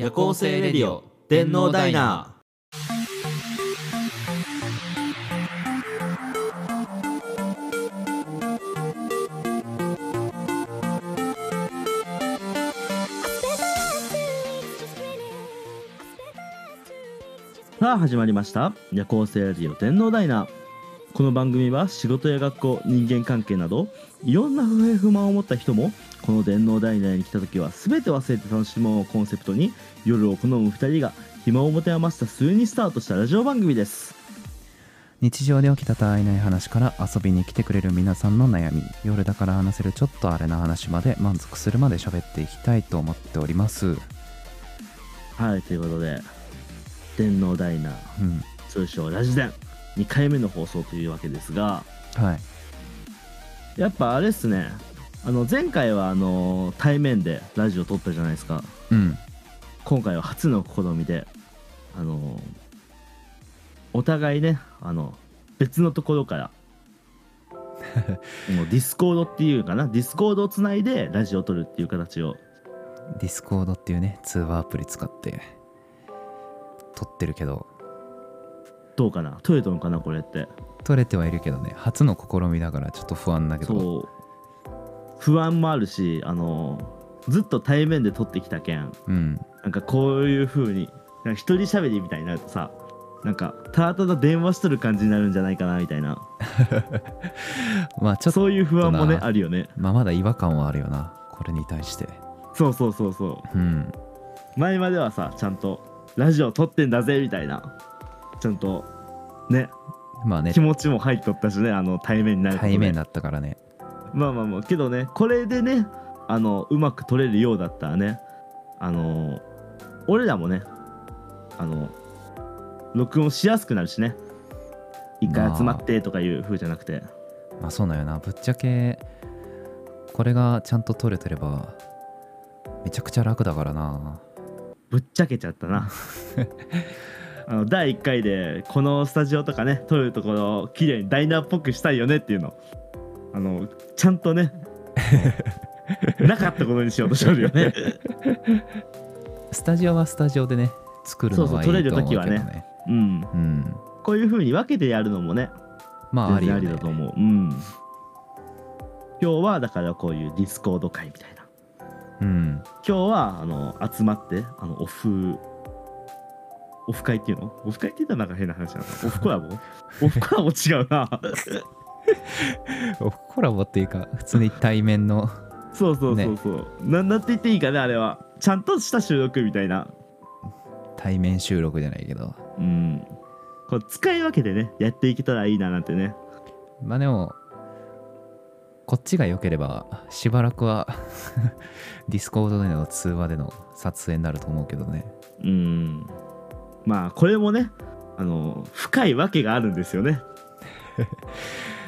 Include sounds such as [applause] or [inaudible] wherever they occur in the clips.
夜行性レディオ電脳ダイナさあ始まりました。夜行性ラジオ天皇ダイナー。この番組は仕事や学校人間関係などいろんな不平不満を持った人もこの電脳ダイナーに来た時は全て忘れて楽しもうをコンセプトに夜を好む2人が暇を持て余した末にスタートしたラジオ番組です。日常で起きたたわいない話から遊びに来てくれる皆さんの悩み。夜だから話せるちょっとあれな話まで満足するまで喋っていきたいと思っております。はいということで電脳ダイナーうん通称ラジデン2回目の放送というわけですが。はい。やっぱあれっすねあの前回はあの対面でラジオ撮ったじゃないですか。うん。今回は初の試みであのお互いねあの別のところから [laughs] もうディスコードっていうかなディスコードをつないでラジオを撮るっていう形を。ディスコードっていうね通話アプリ使って撮ってるけど。どうかな？撮れたのかなこれって。撮れてはいるけどね初の試みだからちょっと不安だけど。そう不安もあるしあのずっと対面で撮ってきたけんうん。なんかこういう風になんか一人喋りみたいになるとさなんかただただ電話しとる感じになるんじゃないかなみたいな。[laughs] まあちょっとそういう不安もねなあるよね。まあまだ違和感はあるよな。これに対して。そうそうそうそう。うん。前まではさちゃんとラジオ撮ってんだぜみたいな。ちゃんとね。まあね。気持ちも入っとったしねあの対面になることで。対面だったからねまあまあまあけどねこれでねあのうまく撮れるようだったらねあの俺らもねあの録音しやすくなるしね。一回集まってとかいう風じゃなくて、まあそうなんよな。ぶっちゃけこれがちゃんと撮れてればめちゃくちゃ楽だからな。ぶっちゃけちゃったな。[laughs] あの第1回でこのスタジオとかね撮るところを綺麗にダイナーっぽくしたいよねっていうのあのちゃんとね [laughs] なかったことにしようとしてるよね。スタジオはスタジオでね作るのはいいとそうそう撮れる時はね。うん。うんこういう風に分けてやるのもねまあありだと思う。うん。今日はだからこういうディスコード会みたいな。うん。今日はあの集まってあのオフオフ会っていうの？オフ会って言ったらなんか変な話な。のオフコラボ？[laughs] オフコラボ違うな [laughs] コラボっていうか普通に対面のそうそうそうそう、ななんて言っていいかねあれは。ちゃんとした収録みたいな。対面収録じゃないけど。うん。こう使い分けてねやっていけたらいいななんてね。まあでもこっちが良ければしばらくは [laughs] ディスコードでの通話での撮影になると思うけどね。うん。まあこれもねあの深いわけがあるんですよね [laughs]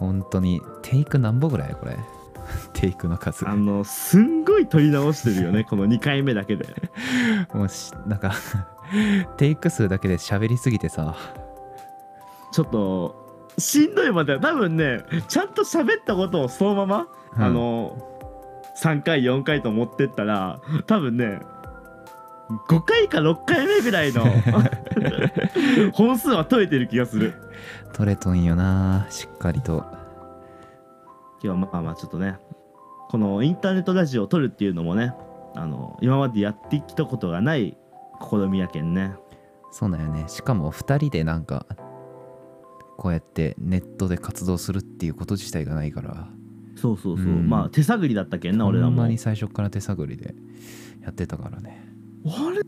本当にテイク何本ぐらいこれ？[laughs] テイクの数。あのすんごい撮り直してるよねこの2回目だけで。[laughs] もうしなんか [laughs] テイク数だけで喋りすぎてさ。ちょっとしんどいまでは多分ねちゃんと喋ったことをそのまま、うん。あの3回4回と持ってったら多分ね5回か6回目ぐらいの [laughs] 本数は取れてる気がする。撮れとんよなしっかりと。今日はまあまあちょっとねこのインターネットラジオを撮るっていうのもねあの今までやってきたことがない試みやけんね。そうだよね。しかも2人でなんかこうやってネットで活動するっていうこと自体がないから。そうそうそう、うん。まあ手探りだったけんな俺らも。ほんまに最初から手探りでやってたからねあれ？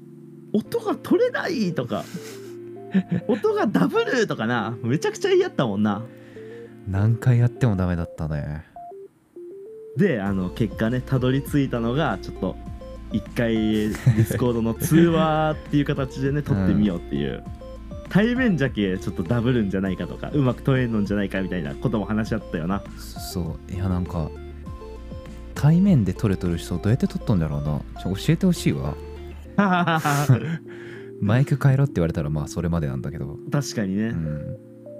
音が取れないとか？音がダブルとかな？めちゃくちゃ嫌やったもんな。何回やってもダメだったね。であの結果ねたどり着いたのがちょっと一回ディスコードの通話っていう形でね撮ってみようっていう、対面じゃけちょっとダブるんじゃないかとかうまく撮れんのんじゃないかみたいなことも話し合ったよな。そう。いやなんか対面で撮れとる人どうやって撮っとんだろうな。教えてほしいわ [laughs] マイク変えろって言われたらまあそれまでなんだけど。確かにね、うん。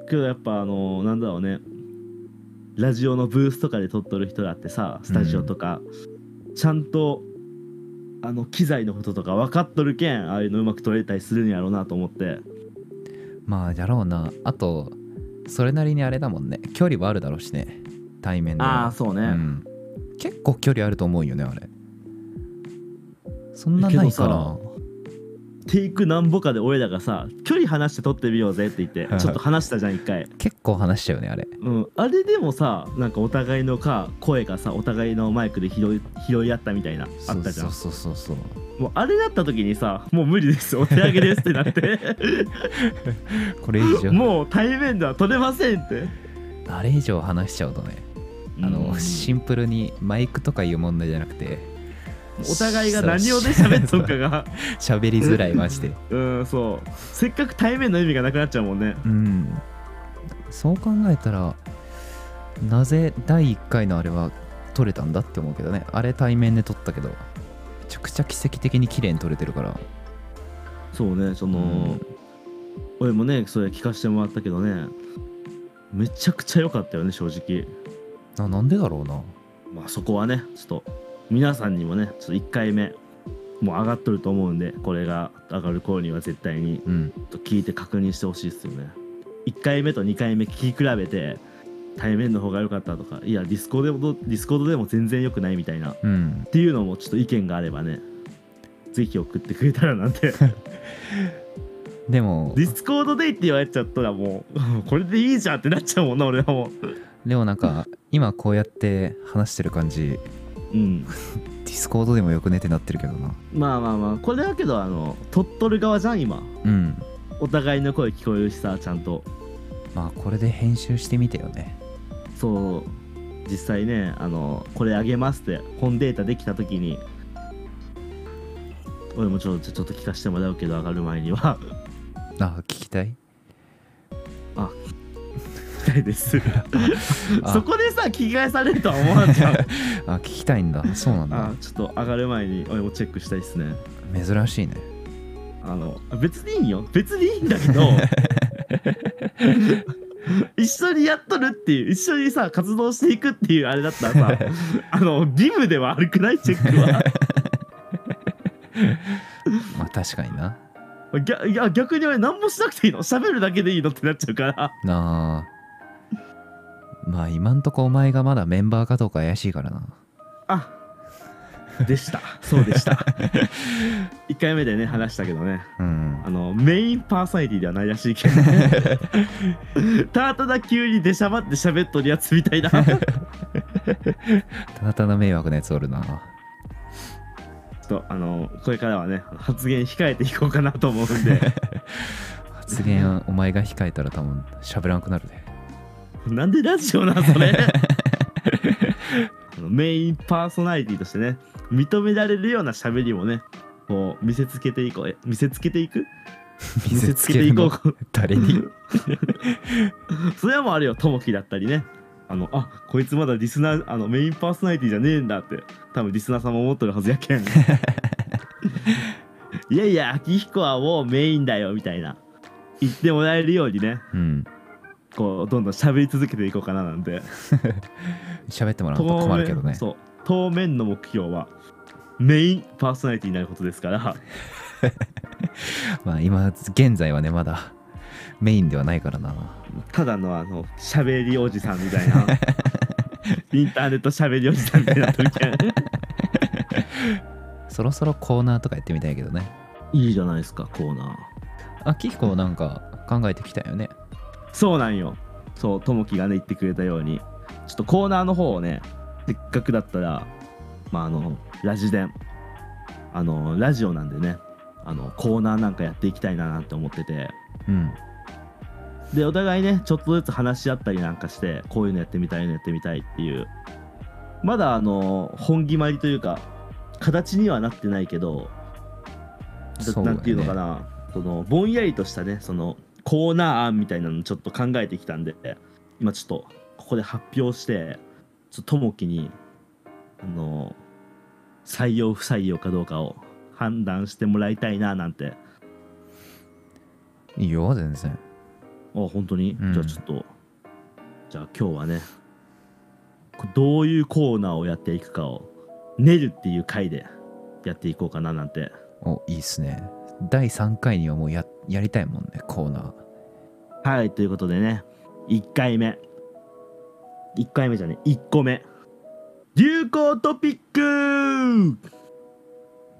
けどやっぱあのなんだろうね。ラジオのブースとかで撮っとる人だってさスタジオとか、ちゃんとあの機材のこととか分かっとるけんああいうのうまく撮れたりするんやろうなと思って。まあやろうな。あとそれなりにあれだもんね。距離はあるだろうしね。対面でああそうね、うん、結構距離あると思うよねあれそんなないかなテイクなんぼかで俺らがさ距離離して撮ってみようぜって言ってはいちょっと話したじゃん一回、結構話しちゃうねあれ。うん、あれでもさなんかお互いのか声がさお互いのマイクで拾い拾い合ったみたいなあったじゃん。そうそうそうそう。もうあれだった時にさもう無理ですお手上げですってなって。[laughs] これ以上。もう対面では撮れませんって。あれ以上話しちゃうとねあの、うん。シンプルにマイクとかいう問題じゃなくてお互いが何をで喋っとんかが。[laughs] 喋りづらいマジでうんそう。せっかく対面の意味がなくなっちゃうもんね。うん。そう考えたらなぜ第1回のあれは撮れたんだって思うけどね。あれ対面で撮ったけどめちゃくちゃ奇跡的に綺麗に撮れてるから。そうねその、うん。俺もねそれ聞かせてもらったけどね。めちゃくちゃ良かったよね正直。ななんでだろうな。まあそこはねちょっと皆さんにもねちょっと1回目もう上がっとると思うんでこれが上がる頃には絶対にうん。と聞いて確認してほしいですよね。1回目と2回目聞き比べて対面の方が良かったとかいやディスコードでもディスコードでも全然良くないみたいなっうん。ていうのもちょっと意見があればねぜひ送ってくれたらなんて。[laughs] でもディスコードでって言われちゃったらもう [laughs] これでいいじゃんってなっちゃうもんな俺はもでもなんか今こうやって話してる感じううん。ディスコードでもよくねってなってるけどな。まあまあまあこれだけどあの撮れたかじゃん今。うん。お互いの声聞こえるしさちゃんと。まあこれで編集してみてよね。そう。実際ねあのこれあげますって本データできた時に。俺もちょちょちょっと聞かせてもらうけど上がる前には。あ聞きたい？きたいです。[laughs] あ。そこでさ聞き返されるとは思わんじゃん。[laughs] あ聞きたいんだ。そうなんだ。あちょっと上がる前に俺もチェックしたいですね。珍しいね。あの別にいいよ。別にいいんだけど [laughs] 一緒にやっとるっていう一緒にさ活動していくっていうあれだったらさあの義務では悪くないチェックは。まあ確かにな。逆逆に俺何もしなくていいの？喋るだけでいいのってなっちゃうから。なあまあ今んとこお前がまだメンバーかどうか怪しいからな。あでした。[laughs] そうでした。[laughs] 1回目でね話したけどね。うん。あのメインパーソナリティではないらしいけど [laughs] ただただ急に出しゃばって喋っとるやつみたいな。ただただ迷惑なやつおるな。ちょっとあのこれからはね発言控えていこうかなと思うんで。発言お前が控えたら多分喋らんくなるで [laughs] なんでラジオなんそれ？[laughs] メインパーソナリティとしてね認められるような喋りもねこう見せつけていこう。え見せつけていく？見せつけるの誰に？[laughs] それはもうあるよ。ともきだったりね。あのあこいつまだリスナーあのメインパーソナリティじゃねえんだって多分リスナーさんも思ってるはずやけん。いやいや秋彦はもうメインだよみたいな。言ってもらえるようにね。うんこうどんどん喋り続けていこうかななんて。喋ってもらうと困るけどね。そう。当面の目標はメインパーソナリティになることですから。[laughs] まあ今現在はねまだメインではないからな。ただのあの喋りおじさんみたいな。[laughs] インターネット喋りおじさんみたいになってるけんそろそろコーナーとかやってみたいけどね。いいじゃないですかコーナー。あキヒコなんか考えてきたよねそうなんよ。そうともきがね言ってくれたように。ちょっとコーナーの方をねせっかくだったらまああのラジデン。あのラジオなんでね。あのコーナーなんかやっていきたいななんて思ってて。うん。でお互いねちょっとずつ話し合ったりなんかしてこういうのやってみたいのやってみたいっていう。まだあの本決まりというか形にはなってないけどね。なんていうのかな。そのぼんやりとしたねそのコーナー案みたいなのちょっと考えてきたんで今ちょっとここで発表してちょっとともきにあの採用不採用かどうかを判断してもらいたいななんて。いいよ全然。あ本当に、うん。じゃあちょっとじゃあ今日はねこどういうコーナーをやっていくかを練るっていう回でやっていこうかななんて。おいいっすね第3回にはもうややりたいもんねコーナー。はいということでね。1回目。1回目じゃね1個目。流行トピック。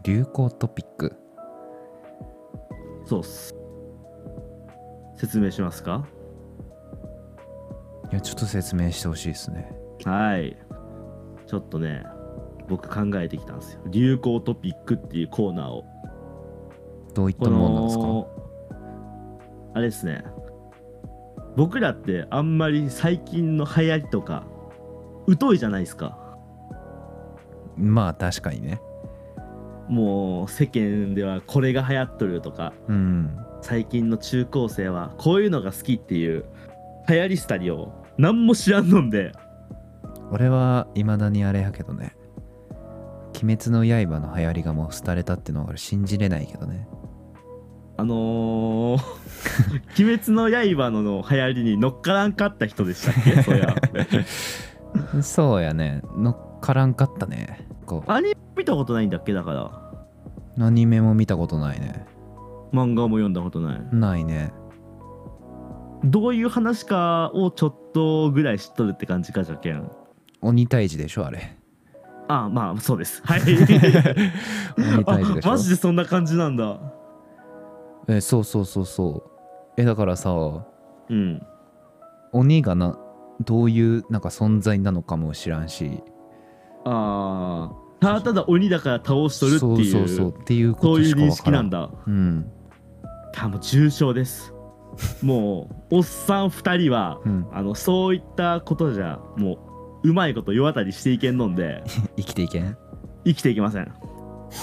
流行トピック。そうっす。説明しますか？いやちょっと説明してほしいですね。はい。ちょっとね僕考えてきたんですよ。流行トピックっていうコーナーをどういったこものなんですか？のあれですね。僕らってあんまり最近の流行りとか疎いじゃないですか。まあ確かにね。もう世間ではこれが流行っとるとかうん。最近の中高生はこういうのが好きっていう流行りしたりを何も知らんのんで。俺はいまだにあれやけどね。鬼滅の刃の流行りがもう廃れたってのは俺信じれないけどねあのー [laughs] 鬼滅の刃のの流行りに乗っからんかった人でしたっけ？そりゃ。[laughs] そうやね。乗っからんかったね。こアニメ見たことないんだっけ？だから。うアニメも見たことないね。漫画も読んだことない。ないね。どういう話かをちょっとぐらい知っとるって感じかじゃけん。鬼退治でしょあれ。あまあそうです。はい。[laughs] 鬼退治でしょ。あマジでそんな感じなんだえそうそうそうそう。えだからさうん。鬼がなどういうなんか存在なのかも知らんし。ああただただ鬼だから倒しとるっていうそうそうそうっていうこそういう認識なんだ。うん。多分重症です。もう [laughs] おっさん2人はうん。あのそういったことじゃもううまいこと世渡りしていけんのんで。[laughs] 生きていけん？生きていけません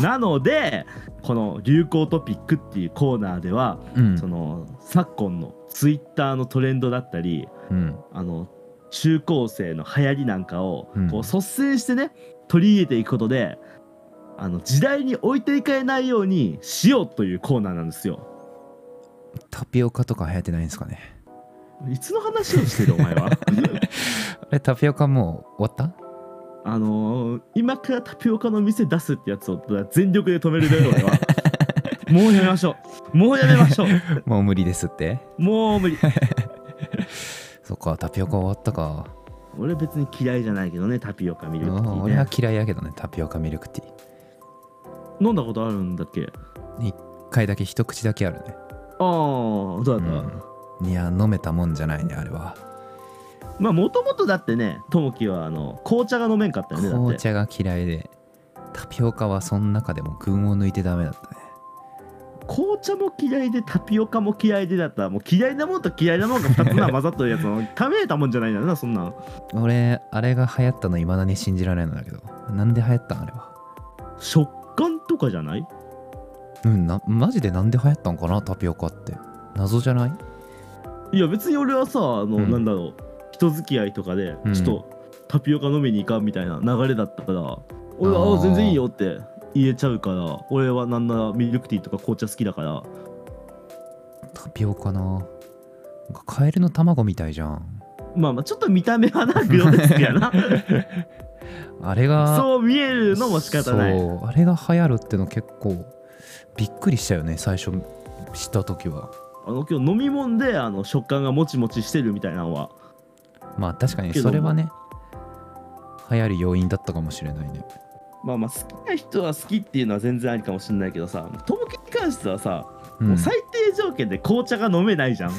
なのでこの流行トピックっていうコーナーでは、うん。その昨今のツイッターのトレンドだったりうん。あの中高生の流行りなんかをうん。こう率先してね取り入れていくことであの時代に置いていかれないようにしようというコーナーなんですよ。タピオカとか流行ってないんですかね。いつの話をしてるお前は？[laughs] あれタピオカもう終わった？あのー今からタピオカの店出すってやつを全力で止めるで俺はもうやめましょう。もうやめましょう。[laughs] もう無理ですって。もう無理。[laughs] そっかタピオカ終わったか。俺別に嫌いじゃないけどねタピオカミルクティーうん俺はね嫌いやけどねタピオカミルクティー。飲んだことあるんだっけ？一回だけ一口だけあるね。ああどうだった、うん。いや飲めたもんじゃないねあれはまあもともとだってねともきはあの紅茶が飲めんかったよねだって。紅茶が嫌いで。タピオカはその中でも群を抜いてダメだったね。紅茶も嫌いでタピオカも嫌いでだった。らもう嫌いなもんと嫌いなもんが2つな混ざっとるやつを食べれたもんじゃないんだよなそんなん俺あれが流行ったの未だに信じられないんだけど。なんで流行ったんあれは？食感とかじゃない？うんなマジでなんで流行ったんかなタピオカって。謎じゃない？いや別に俺はさあの、うん。なんだろう人付き合いとかでうん。ちょっとタピオカ飲みに行かんみたいな流れだったから俺は全然いいよって言えちゃうから俺はなんならミルクティーとか紅茶好きだから。タピオカな。なんかカエルの卵みたいじゃん。まあまあちょっと見た目はなグロテスクやな。[laughs] あれがそう見えるのも仕方ない。そうあれが流行るっての結構びっくりしたよね最初知った時は。あの今日飲み物であの食感がもちもちしてるみたいなのはまあ確かにそれはね流行る要因だったかもしれないね。まあまあ好きな人は好きっていうのは全然ありかもしれないけどさともきに関してはさ、うん。もう最低条件で紅茶が飲めないじゃん。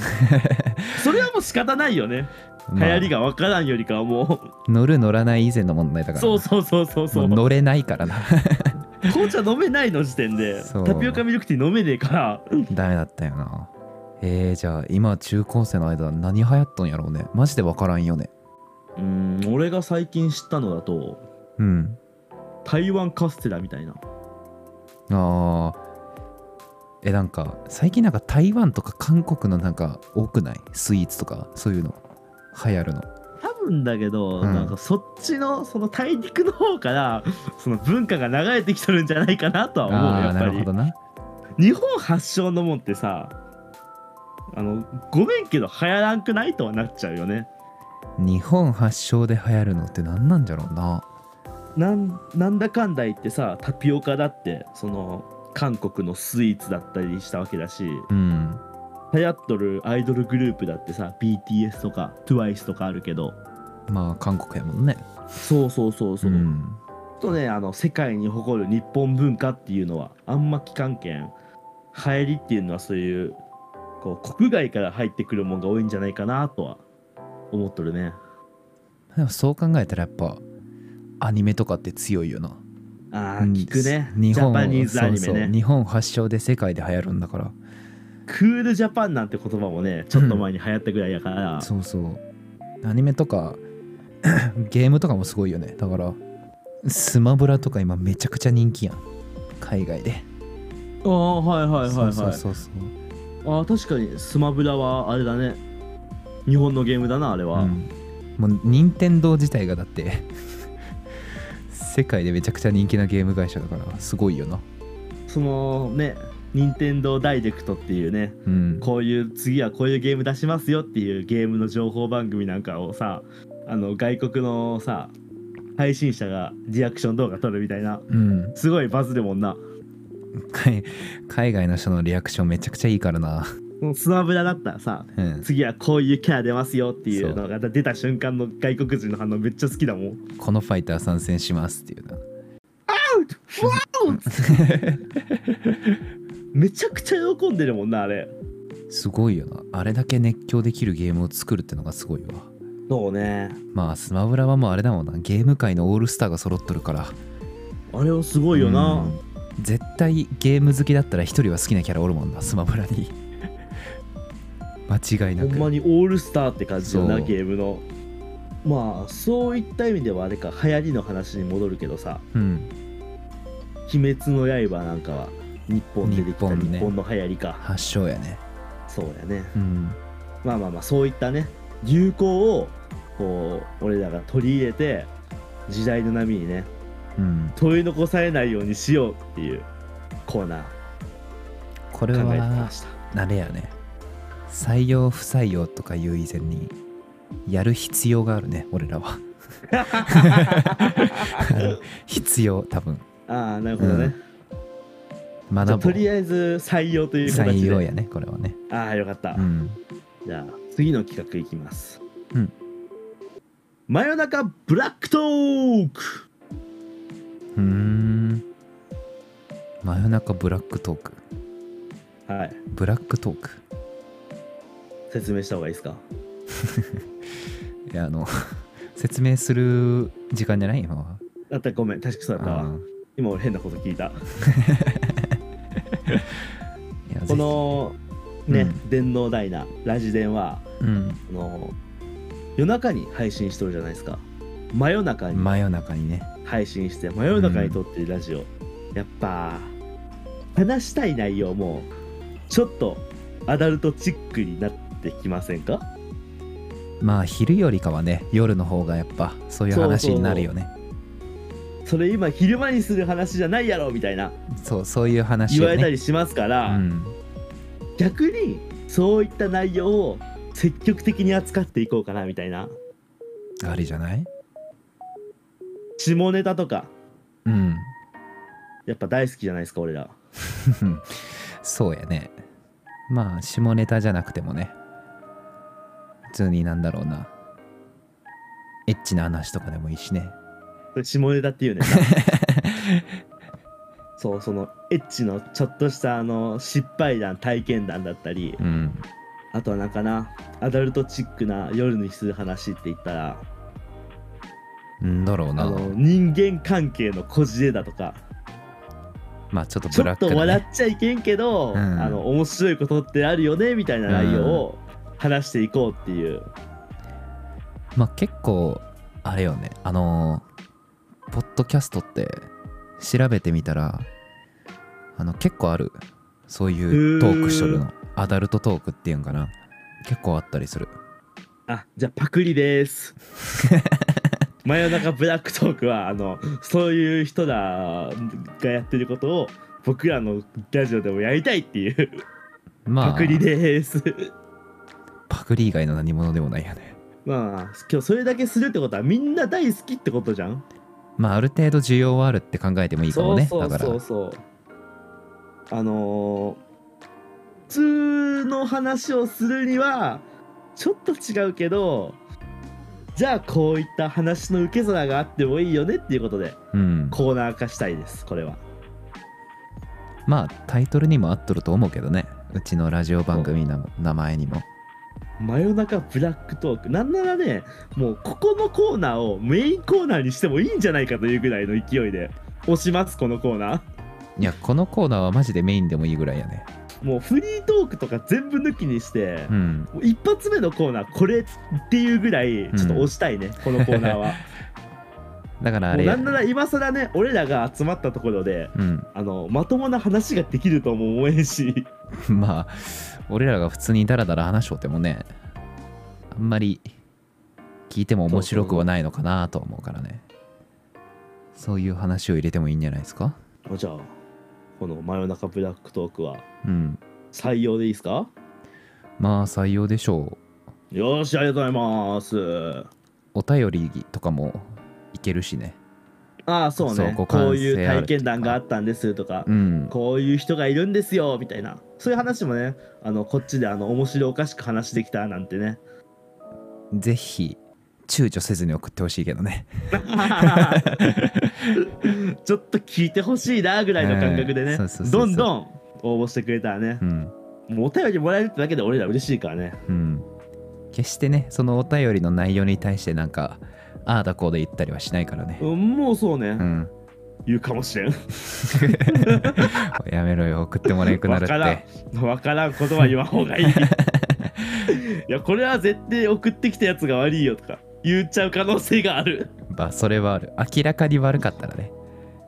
[laughs] それはもう仕方ないよね。流行りがが分からんよりかはも乗る乗らない以前の問題だうからそうそうそうそうそう。乗れないからな。[laughs] 紅茶飲めないの時点でタピオカミルクティー飲めねえから。ダメだったよなえー、じゃあ今中高生の間何流行っとんやろうね。マジで分からんよね。うん俺が最近知ったのだとうん。台湾カステラみたいな。あー。えなんか最近なんか台湾とか韓国のなんか多くない？スイーツとかそういうの。流行るの。多分だけど、うん。なんかそっちのその大陸の方からその文化が流れてきてるんじゃないかなとは思うやっぱり。なるほどな。日本発祥のもんってさあのごめんけど流行らんくないとはなっちゃうよね。日本発祥で流行るのって何なんじゃろうな。なんなんだかんだ言ってさタピオカだってその韓国のスイーツだったりしたわけだしうん。流行っとるアイドルグループだってさ BTS とか TWICE とかあるけど。まあ韓国やもんね。そうそうそうそう、ん。とねあの世界に誇る日本文化っていうのはあんま聞かんけん。流行りっていうのはそういうこう国外から入ってくるもんが多いんじゃないかなとは思っとるね。でもそう考えたらやっぱアニメとかって強いよな。うん。あー聞くね。日本ジャパニーズアニメね。そうそう。日本発祥で世界で流行るんだから。クールジャパンなんて言葉もねちょっと前に流行ったぐらいやから、そうそう。アニメとか [clears throat] ゲームとかもすごいよね。だからスマブラとか今めちゃくちゃ人気やん。海外で。ああはいはいはいはい。そうそうそうそうあー確かに。スマブラはあれだね。日本のゲームだなあれは、うん。もう任天堂自体がだって [laughs] 世界でめちゃくちゃ人気なゲーム会社だからすごいよな。そのね任天堂ダイレクトっていうねうん。こういう次はこういうゲーム出しますよっていうゲームの情報番組なんかをさあの外国のさ配信者がリアクション動画撮るみたいな。うん。すごいバズるもんな海 [laughs] 海外の人のリアクションめちゃくちゃいいからな。スマブラだったらさうん。次はこういうキャラ出ますよっていうのが出た瞬間の外国人の反応めっちゃ好きだもん。このファイター参戦しますっていうな。[laughs] めちゃくちゃ喜んでるもんなあれ。すごいよな。あれだけ熱狂できるゲームを作るってのがすごいわ。そうね。まあスマブラはもうあれだもんな。ゲーム界のオールスターが揃っとるから。あれはすごいよな、うん絶対ゲーム好きだったら一人は好きなキャラおるもんなスマブラに。[laughs] 間違いなく。ほんまにオールスターって感じよなゲームの。まあそういった意味ではあれか流行りの話に戻るけどさ。うん「鬼滅の刃」なんかは日本でできた日日本ね。本の流行りか。発祥やね。そうやね。うん。まあまあまあそういったね流行をこう俺らが取り入れて時代の波にねうん。取り残されないようにしようっていうコーナこれー考えてきはました。あれやね。採用不採用とかいう以前にやる必要があるね俺らは。[laughs] 必要多分。ああなるほどね、じゃあ学ぼう。とりあえず採用という形で。採用やねこれはね。ああよかった、うん。じゃあ次の企画いきます。うん。真夜中ブラックトークうーん。真夜中ブラックトーク。はい。ブラックトーク。説明した方がいいですか？[laughs] いやあの [laughs] 説明する時間じゃない今は。だったらごめん。確かそうだったわ。あ今俺変なこと聞いた。[laughs] このね、うん。電脳ダイナラジ電はうん。あの夜中に配信しとるじゃないですか。真夜中に。真夜中にね配信して真夜中に撮ってるラジオ、やっぱ話したい内容もちょっとアダルトチックになってきませんか？まあ昼よりかはね夜の方がやっぱそういう話になるよね。それ今昼間にする話じゃないやろみたいな。そうそういう話をね。言われたりしますから、うん。逆にそういった内容を積極的に扱っていこうかなみたいな。ありじゃない？下ネタとか。うん。やっぱ大好きじゃないですか俺ら。[laughs] そうやね。まあ下ネタじゃなくてもね。普通になんだろうな。エッチな話とかでもいいしね。下ネタっていうね。[laughs] そうそのエッチのちょっとしたあの失敗談体験談だったり。うん。あとはなんかなアダルトチックな夜にする話って言ったら。なんだろうな。あの人間関係のこじれだとか。まあちょっとちょっブラック笑ね、っちゃいけんけど、うん。あの面白いことってあるよねみたいな内容を話していこうっていう、まあ結構あれよね。あのーポッドキャストって調べてみたらあの結構ある。そういうトークしとるのアダルトトークっていうんかな。結構あったりする。あじゃあパクリです [laughs] 真夜中ブラックトークはあのそういう人らがやってることを僕らのラジオでもやりたいっていう。まあ。パクリです。パクリ以外の何者でもないよね。まあ今日それだけするってことはみんな大好きってことじゃん。まあある程度需要はあるって考えてもいいかもねそうそうだからそう。そうあのー普通の話をするにはちょっと違うけどじゃあこういった話の受け皿があってもいいよねっていうことでうん。コーナー化したいですこれは。まあタイトルにも合っとると思うけどね。うちのラジオ番組の名前にも。真夜中ブラックトーク。なんならねもうここのコーナーをメインコーナーにしてもいいんじゃないかというぐらいの勢いで押しますこのコーナー。いやこのコーナーはマジでメインでもいいぐらいやねもうフリートークとか全部抜きにして、うん。もう一発目のコーナーこれっていうぐらいちょっと押したいね、このコーナーは。[laughs] だからあれなんなら今更ね俺らが集まったところでうん。あのまともな話ができるとも思えんし。[laughs] まあ俺らが普通にダラダラ話しょってもねあんまり聞いても面白くはないのかなと思うからね。そういう話を入れてもいいんじゃないですか？じゃあこの真夜中ブラックトークは。うん。採用でいいですか？まあ採用でしょう。よーしありがとうございます。お便りとかもいけるしね。ああそうね。そう互換性こういう体験談があったんですとか、うん。こういう人がいるんですよみたいな。そういう話もねあのこっちであの面白おかしく話できたなんてね。ぜひ躊躇せずに送ってほしいけどね。[laughs] ちょっと聞いてほしいなぐらいの感覚でね。どんどん応募してくれたらね。うん。もうお便りもらえるってだけで俺ら嬉しいからね。うん。決してねそのお便りの内容に対してなんかああだこうで言ったりはしないからね。うんもうそうね、うん。言うかもしれん。やめろよ送ってもらえなくなるって。分からんことは言わん方がいい。[laughs] いやこれは絶対送ってきたやつが悪いよとか言っちゃう可能性がある。まあそれはある。明らかに悪かったらね。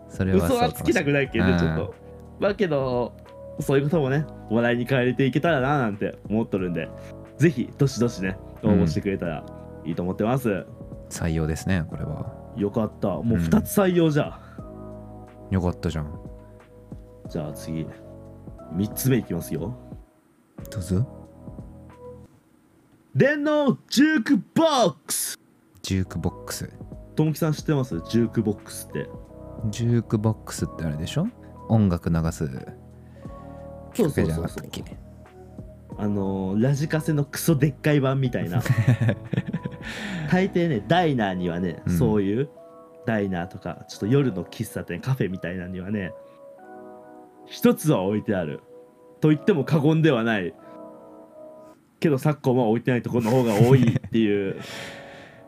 それは嘘はつきたくないけどねちょっうん。とまあけどそういうこともね笑いに変えれていけたらななんて思っとるんで。ぜひどしどしね応募してくれたらいいと思ってます、採用ですねこれは。よかった。もう2つ採用じゃ、よかったじゃん。じゃあ次3つ目いきますよ。どうぞ。電脳ジュークボックスジュークボックス。ともきさん知ってます？ジュークボックスって。ジュークボックスってあれでしょ？音楽流す。そうそうそうそう。あのーラジカセのクソでっかい版みたいな。[laughs] 大抵ねダイナーにはね、うん。そういうダイナーとかちょっと夜の喫茶店カフェみたいなのにはね一つは置いてある。と言っても過言ではない。けど昨今は置いてないところの方が多いっていう [laughs]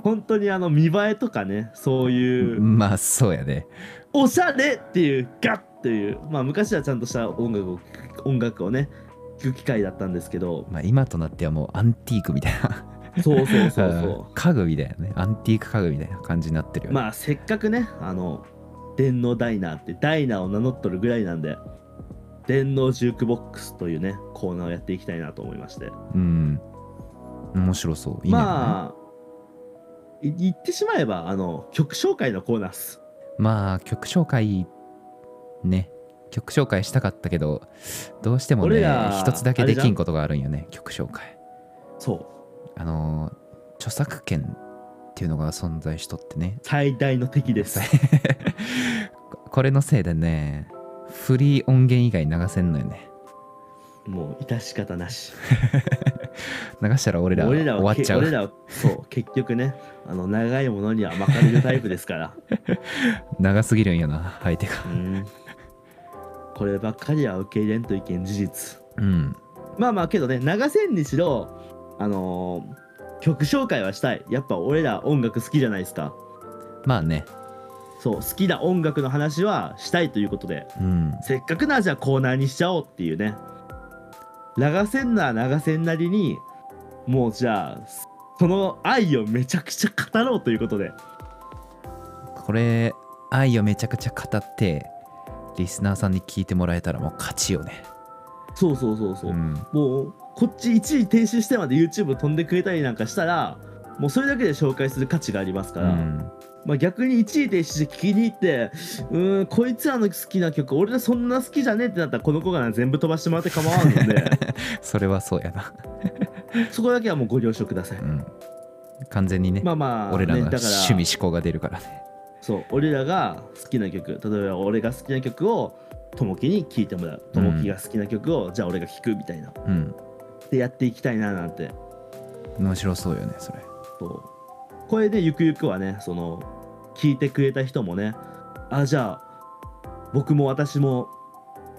本当にあの見栄えとかねそういうまあそうやね。おしゃれっていうガッっていうまあ昔はちゃんとした音楽を音楽をね聴く機会だったんですけどまあ今となってはもうアンティークみたいな。そうそうそうう。ん [laughs] そ家具みたいなねアンティーク家具みたいな感じになってるよね、うまあせっかくねあの電脳ダイナーってダイナーを名乗っとるぐらいなんで電脳ジュークボックスというねコーナーをやっていきたいなと思いまして。うん。面白そう。いいね、まあい言ってしまえばあの曲紹介のコーナーっす。まあ曲紹介ね。曲紹介したかったけどどうしてもね一つだけできんことがあるんよね曲紹介。そう。あのー著作権っていうのが存在しとってね。最大の敵です。[laughs] これのせいでねフリー音源以外流せんのよねもう致し方なし。[laughs] 流したら俺ら終わっちゃう。け俺らはそう [laughs] 結局ねあの長いものには巻かれるタイプですから。[laughs] 長すぎるんよな相手が。うん。こればっかりは受け入れんといけん事実。うん。まあまあけどね流せんにしろあのー曲紹介はしたい。やっぱ俺ら音楽好きじゃないですか。まあね。そう好きな音楽の話はしたいということで。うん。せっかくならじゃあコーナーにしちゃおうっていうね流せんなら流せんなりにもうじゃあその愛をめちゃくちゃ語ろうということで。これ愛をめちゃくちゃ語ってリスナーさんに聞いてもらえたらもう勝ちよね。そうそうそうそう、んもうこっち一時停止してまで YouTube 飛んでくれたりなんかしたらもうそれだけで紹介する価値がありますから、うんまあ、逆に一時停止して聞きに行ってうーんこいつらの好きな曲俺らそんな好きじゃねえってなったらこの子が全部飛ばしてもらって構わんので。[laughs] それはそうやな、[laughs] そこだけはもうご了承ください。うん、完全にねまあまあ俺らの趣味思考が出るからね。そう俺らが好きな曲例えば俺が好きな曲をともきに聴いてもらう。ともきが好きな曲を、じゃあ俺が聴くみたいな。うん。でやっていきたいななんて。面白そうよねそれ。そうこれでゆくゆくはねその聞いてくれた人もねあじゃあ僕も私も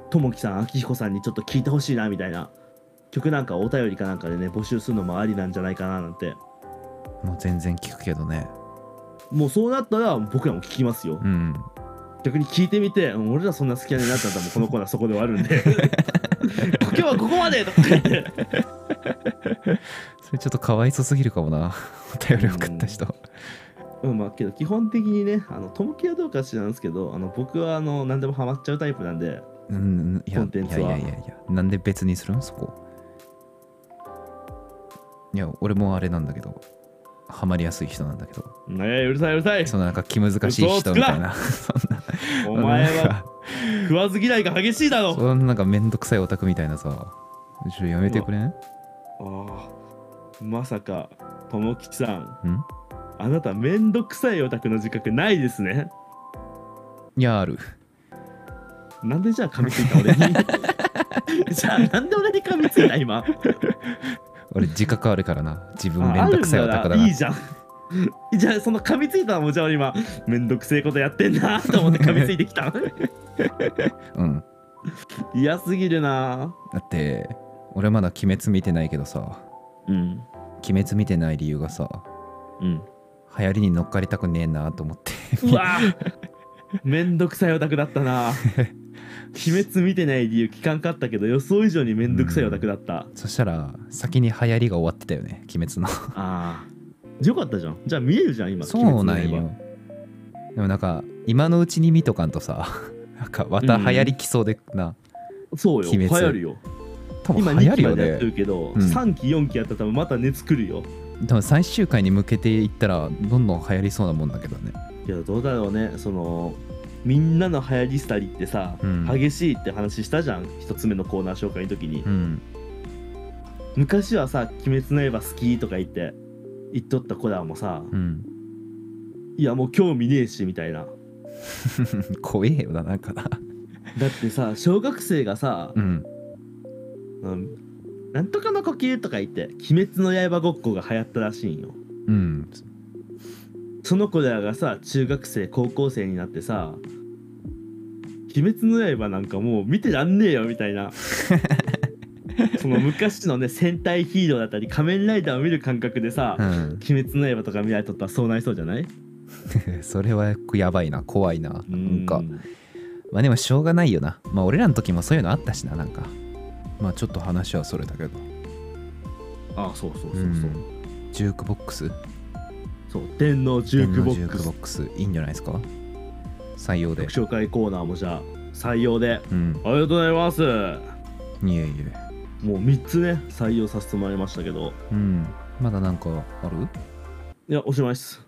ともきさんあきひこさんにちょっと聞いてほしいなみたいな曲なんかお便りかなんかでね募集するのもありなんじゃないかななんて。もう全然聞くけどね。もうそうなったら僕らも聞きますよ、うん。逆に聞いてみてうん俺らそんな好きになったんだもうこのコーナーそこで終わるんで。[laughs] 今日はここまでとか言ってそれちょっとかわいそすぎるかもな。[laughs] お便り送った人。うん。まあけど基本的にねあのともきはどうか知らんすけどあの僕はあの何でもハマっちゃうタイプなんでうんいやいやいやいやいやなんで別にするん？そこ。いや俺もあれなんだけどハマりやすい人なんだけど。ねえうるさいうるさい。そのなんか気難しい人みたいな。[laughs] そんな。お前は食わず嫌いが激しいだろ。そんななんかめんどくさいオタクみたいなさ。ちょやめてくれん？ああまさかともきちさん。ん？あなためんどくさいオタクの自覚ないですね。いやある。なんでじゃあ噛みついた俺に？[laughs] じゃあなんで俺に噛みついた今？俺自覚あるからな。自分あめんどくさいオタクだないいじゃん。じゃあその噛みついたのもじゃあ俺今めんどくせえことやってんなと思って噛みついてきた。[laughs] うん。嫌すぎるな。だって俺まだ鬼滅見てないけどさうん。鬼滅見てない理由がさうん。流行りに乗っかりたくねえなと思って。うわ [laughs] めんどくさいオタクだったな。[laughs] 鬼滅見てない理由聞かんかったけど予想以上にめんどくさいオタクだった、そしたら先に流行りが終わってたよね鬼滅の。ああよかったじゃん。じゃあ見えるじゃん今。そうなんよ。でもなんか今のうちに見とかんとさなんかまた流行りきそうでな、刃そうよ。流行るよ多分今流行2るよ期までやってねるけど、うん。3期4期やったら多分また熱くるよ。多分最終回に向けていったらどんどん流行りそうなもんだけどね。いやどうだろうね。そのみんなの流行りしたりってさ、うん。激しいって話したじゃん。一つ目のコーナー紹介の時に、うん。昔はさ「鬼滅の刃好き」とか言って言っとった子らもさ、うん。いやもう興味ねえしみたいな。[laughs] 怖えよななんかな。だってさ小学生がさう、んうんなんとかの呼吸とか言って「鬼滅の刃」ごっこが流行ったらしいんよ。うん。その子らがさ中学生高校生になってさ「鬼滅の刃」なんかもう見てらんねえよみたいな [laughs] その昔のね戦隊ヒーローだったり仮面ライダーを見る感覚でさ「うん。鬼滅の刃」とか見られとったらそうなりそうじゃない？[laughs] それはやばいな。怖いな。なんか。うん。まあでもしょうがないよな。まあ俺らの時もそういうのあったしななんかまあちょっと話はそれだけど。あそうそうそうそう、うん。ジュークボックス？そう天皇ジュークボックス。ックス。いいんじゃないですか？採用で。曲紹介コーナーもじゃあ採用で。うん。ありがとうございます。いえいえ。もう3つね採用させてもらいましたけど。うん。まだなんかある？いやおしまいっす。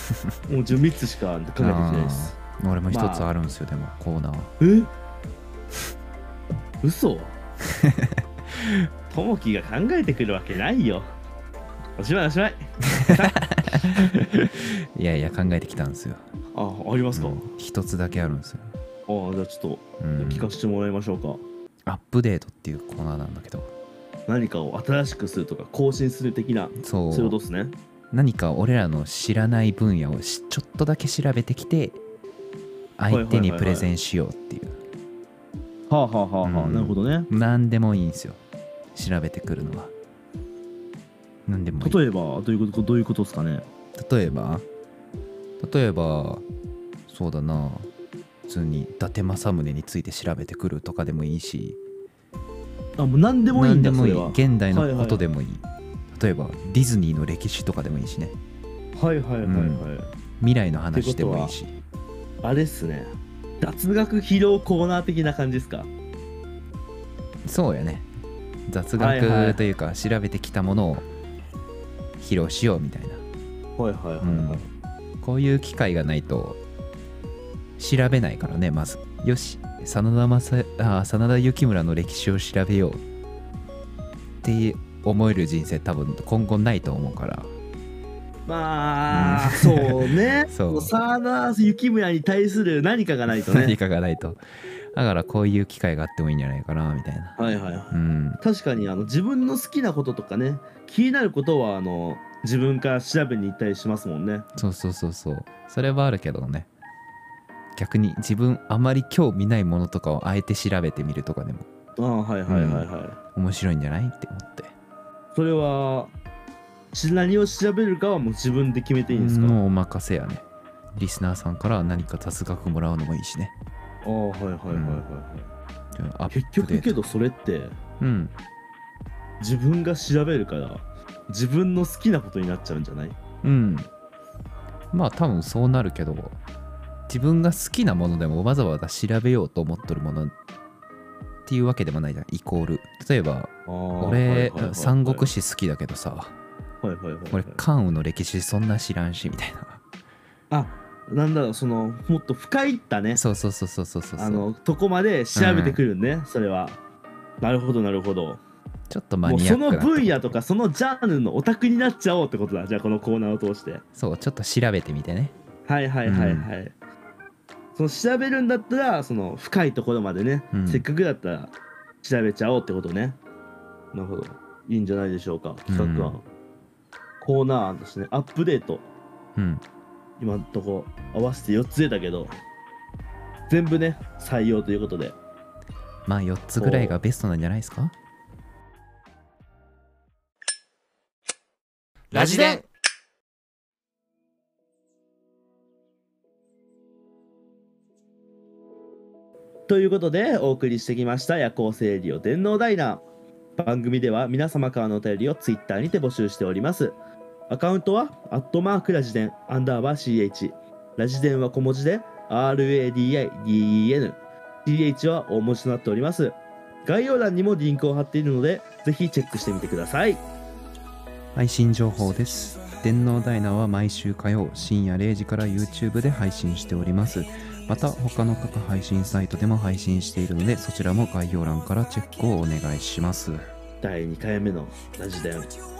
[laughs] もう自分3つしか考えてきてないです。俺も一つまあ。あるんですよ、でもコーナー。え？嘘？ともきが考えてくるわけないよ。おしまいおしまい。[laughs] いやいや考えてきたんですよ。あありますか、うん一つだけあるんですよ、ああじゃあちょっとうん、聞かせてもらいましょうか、アップデートっていうコーナーなんだけど。何かを新しくするとか更新する的なそう。そういうことですね。何か俺らの知らない分野をしちょっとだけ調べてきて相手にプレゼンしようっていう。はあはあはあはあ、うん。なるほどね。何でもいいんですよ。調べてくるのは。何でもいい。例えばどういうことどういうことですかね。例えば？例えばそうだな。普通に伊達政宗について調べてくるとかでもいいし。あもう何でもいいんだ何でもいい。それは。現代のことでもいい、例えばディズニーの歴史とかでもいいしね。はいはいはいはい、うん。未来の話でもいいし。あれっすね雑学披露コーナー的な感じですか？そうやね。雑学というか調べてきたものを披露しようみたいな。はいはいはいはい、うん。こういう機会がないと調べないからねまず。よし。真田正あ真田幸村の歴史を調べようって思える人生多分今後ないと思うからまあ、そうね。[laughs] そう。も沢田幸村に対する何かがないと何ねかがないと。だからこういう機会があってもいいんじゃないかなみたいな。はいはいはい。うん。確かにあの自分の好きなこととかね気になることはあの自分から調べに行ったりしますもんね。そうそうそうそう。それはあるけどね。逆に自分あまり興味ないものとかをあえて調べてみるとかでも。ああはいはいはいはい、面白いんじゃない？って思って。それはし何を調べるかはもう自分で決めていいんですか、もうお任せやね。リスナーさんから何か雑学もらうのもいいしね。ああはいはいはいはい、アッ結プデート局けどそれってうん。自分が調べるから自分の好きなことになっちゃうんじゃない？うん。まあ多分そうなるけど自分が好きなものでもわざわざ調べようと思っとるものっていうわけでもないじゃん。イコール。例えば俺、はいはいはいはい。三国志好きだけどさはいはいはいはい。俺関羽の歴史そんな知らんしみたいな。あなんだろうそのもっと深いったね。そうそうそうそうそうそうあのとこまで調べてくるね、それは。なるほどなるほど。ちょっとマニアックな。分野とかそのジャンルのオタクになっちゃおうってことだ。じゃあこのコーナーを通して。そうちょっと調べてみてね。はいはいはいはい、その調べるんだったらその深いところまでね、うん。せっかくだったら調べちゃおうってことね。なるほど。いいんじゃないでしょうか企画案、うんコーナー案ですね。アップデート。うん。今んとこ合わせて4つ出たけど全部ね採用ということで。まあ4つぐらいがベストなんじゃないですか？ラジデン。ということでお送りしてきました夜行性レディオ電脳ダイナー。番組では皆様からのお便りをツイッターにて募集しておりますアカウントはアットマークラジデンアンダーバー CH ラジデンは小文字で RADIDEN CH は大文字となっております。概要欄にもリンクを貼っているのでぜひチェックしてみてください。配信情報です。電脳ダイナは毎週火曜深夜0時から YouTube で配信しております。また他の各配信サイトでも配信しているのでそちらも概要欄からチェックをお願いします。第2回目のラジデン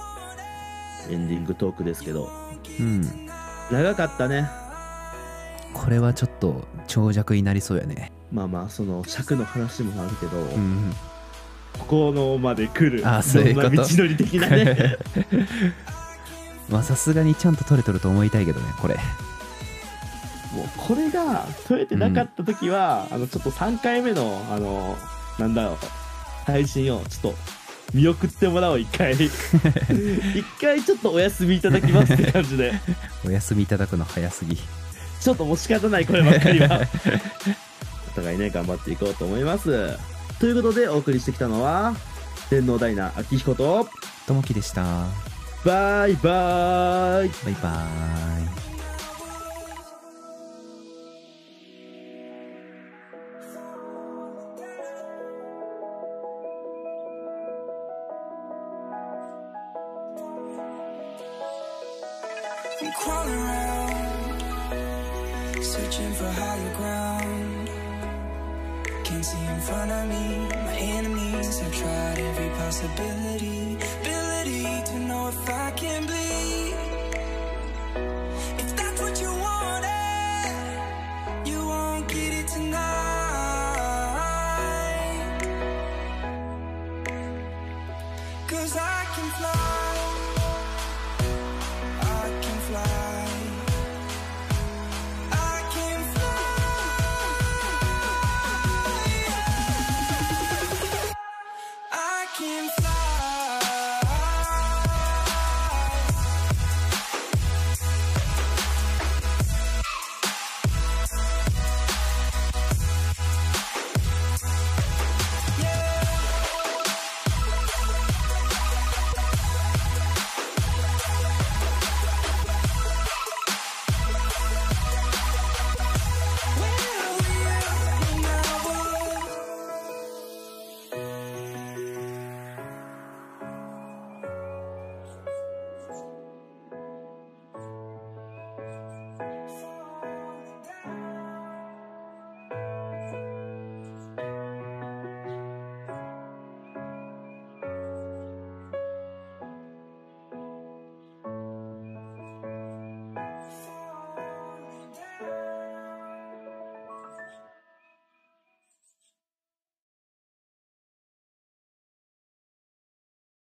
エンディングトークですけど。うん。長かったね。これはちょっと長尺になりそうやね。まあまあその尺の話もあるけど、うんここのまで来るあそういう道のり的なね。[laughs] まあさすがにちゃんと撮れとると思いたいけどねこれ。もうこれが取れてなかった時は、あのちょっと3回目のあのなんだろう配信をちょっと見送ってもらおう一回。[laughs] 一回ちょっとお休みいただきますって感じで。[laughs] お休みいただくの早すぎ。ちょっともう仕方ないこればっかりは。[laughs] お互いね頑張っていこうと思います。ということでお送りしてきたのは天皇ダイナー秋彦とともきでした。バイバイ。バイバーイ responsibility, ability to know if I can.